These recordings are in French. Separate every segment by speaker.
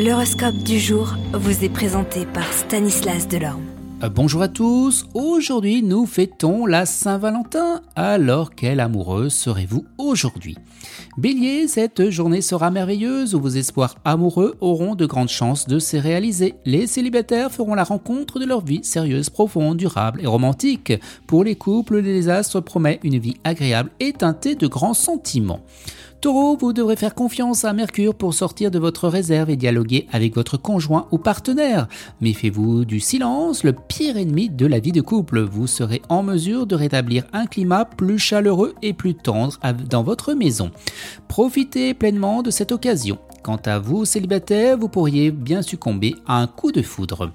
Speaker 1: L'horoscope du jour vous est présenté par Stanislas Delorme.
Speaker 2: Euh, bonjour à tous, aujourd'hui nous fêtons la Saint-Valentin. Alors quelle amoureuse serez-vous aujourd'hui? Bélier, cette journée sera merveilleuse où vos espoirs amoureux auront de grandes chances de se réaliser. Les célibataires feront la rencontre de leur vie sérieuse, profonde, durable et romantique. Pour les couples, les astres promet une vie agréable et teintée de grands sentiments. Taureau, vous devrez faire confiance à Mercure pour sortir de votre réserve et dialoguer avec votre conjoint ou partenaire. Méfiez-vous du silence, le pire ennemi de la vie de couple. Vous serez en mesure de rétablir un climat plus chaleureux et plus tendre dans votre maison. Profitez pleinement de cette occasion. Quant à vous, célibataire, vous pourriez bien succomber à un coup de foudre.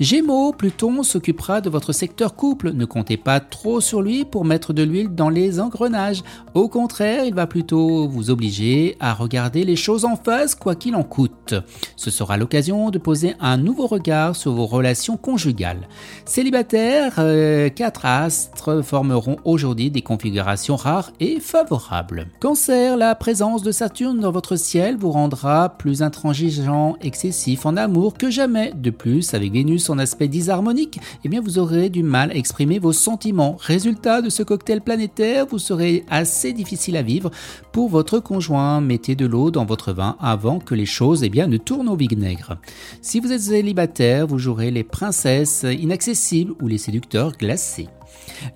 Speaker 2: Gémeaux, Pluton s'occupera de votre secteur couple. Ne comptez pas trop sur lui pour mettre de l'huile dans les engrenages. Au contraire, il va plutôt vous obliger à regarder les choses en face, quoi qu'il en coûte. Ce sera l'occasion de poser un nouveau regard sur vos relations conjugales. Célibataire, euh, quatre astres formeront aujourd'hui des configurations rares et favorables. Cancer, la présence de Saturne dans votre ciel vous rendra plus intransigeant, excessif en amour que jamais. De plus, avec Vénus en aspect disharmonique, eh bien vous aurez du mal à exprimer vos sentiments. Résultat de ce cocktail planétaire, vous serez assez difficile à vivre pour votre conjoint. Mettez de l'eau dans votre vin avant que les choses eh bien, ne tournent au vinaigre. Si vous êtes célibataire, vous jouerez les princesses inaccessibles ou les séducteurs glacés.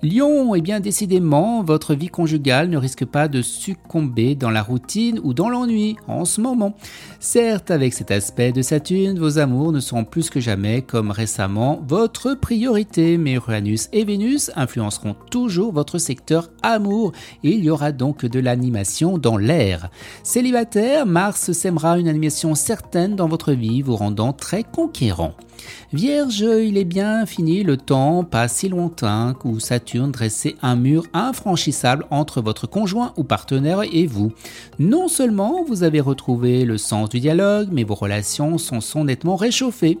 Speaker 2: Lion, eh bien décidément, votre vie conjugale ne risque pas de succomber dans la routine ou dans l'ennui en ce moment. Certes, avec cet aspect de Saturne, vos amours ne seront plus que jamais, comme récemment, votre priorité, mais Uranus et Vénus influenceront toujours votre secteur amour et il y aura donc de l'animation dans l'air. Célibataire, Mars sèmera une animation certaine dans votre vie, vous rendant très conquérant. Vierge, il est bien fini le temps, pas si lointain, Saturne dressait un mur infranchissable entre votre conjoint ou partenaire et vous. Non seulement vous avez retrouvé le sens du dialogue, mais vos relations sont, sont nettement réchauffées.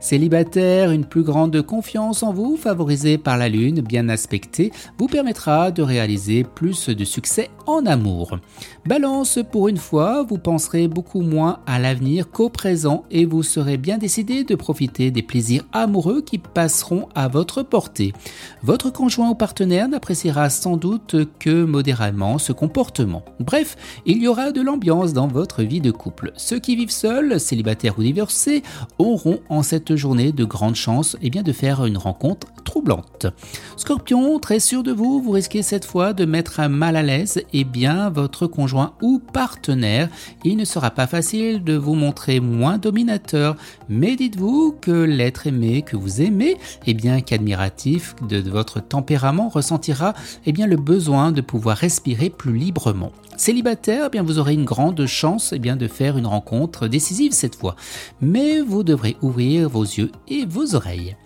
Speaker 2: Célibataire, une plus grande confiance en vous, favorisée par la Lune, bien aspectée, vous permettra de réaliser plus de succès en amour. Balance, pour une fois, vous penserez beaucoup moins à l'avenir qu'au présent et vous serez bien décidé de profiter des plaisirs amoureux qui passeront à votre portée. Conjoint ou partenaire n'appréciera sans doute que modérément ce comportement. Bref, il y aura de l'ambiance dans votre vie de couple. Ceux qui vivent seuls, célibataires ou divorcés, auront en cette journée de grandes chances eh bien, de faire une rencontre Scorpion, très sûr de vous, vous risquez cette fois de mettre à mal à l'aise eh bien votre conjoint ou partenaire. Il ne sera pas facile de vous montrer moins dominateur, mais dites-vous que l'être aimé que vous aimez, et eh bien qu'admiratif de votre tempérament ressentira eh bien le besoin de pouvoir respirer plus librement. Célibataire, eh bien vous aurez une grande chance eh bien de faire une rencontre décisive cette fois, mais vous devrez ouvrir vos yeux et vos oreilles.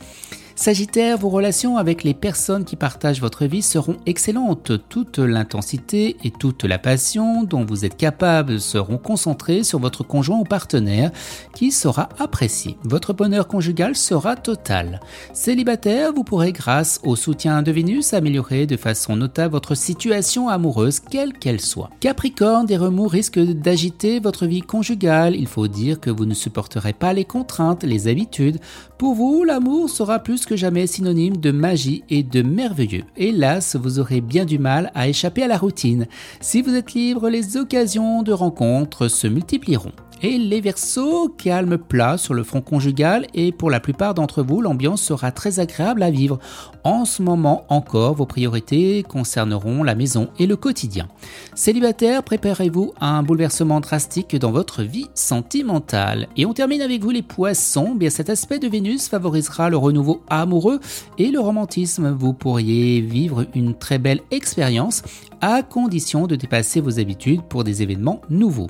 Speaker 2: Sagittaire, vos relations avec les personnes qui partagent votre vie seront excellentes. Toute l'intensité et toute la passion dont vous êtes capable seront concentrées sur votre conjoint ou partenaire qui sera apprécié. Votre bonheur conjugal sera total. Célibataire, vous pourrez grâce au soutien de Vénus améliorer de façon notable votre situation amoureuse quelle qu'elle soit. Capricorne, des remous risquent d'agiter votre vie conjugale. Il faut dire que vous ne supporterez pas les contraintes, les habitudes. Pour vous, l'amour sera plus que jamais synonyme de magie et de merveilleux. Hélas, vous aurez bien du mal à échapper à la routine. Si vous êtes libre, les occasions de rencontres se multiplieront. Et les versos, calme plat sur le front conjugal et pour la plupart d'entre vous, l'ambiance sera très agréable à vivre. En ce moment encore, vos priorités concerneront la maison et le quotidien. Célibataire, préparez-vous à un bouleversement drastique dans votre vie sentimentale. Et on termine avec vous les poissons. Bien cet aspect de Vénus favorisera le renouveau amoureux et le romantisme. Vous pourriez vivre une très belle expérience à condition de dépasser vos habitudes pour des événements nouveaux.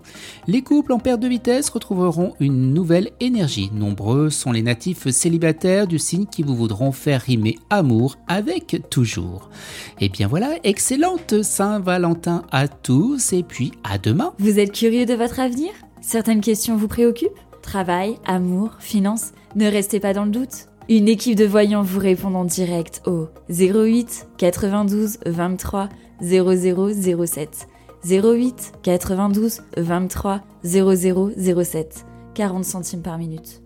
Speaker 2: Les couples en perte de vitesse retrouveront une nouvelle énergie. Nombreux sont les natifs célibataires du signe qui vous voudront faire rimer amour avec toujours. Et eh bien voilà, excellente Saint-Valentin à tous et puis à demain.
Speaker 1: Vous êtes curieux de votre avenir? Certaines questions vous préoccupent? Travail, amour, finances? Ne restez pas dans le doute. Une équipe de voyants vous répond en direct au 08 92 23 0007. 08 92 23 0007 40 centimes par minute.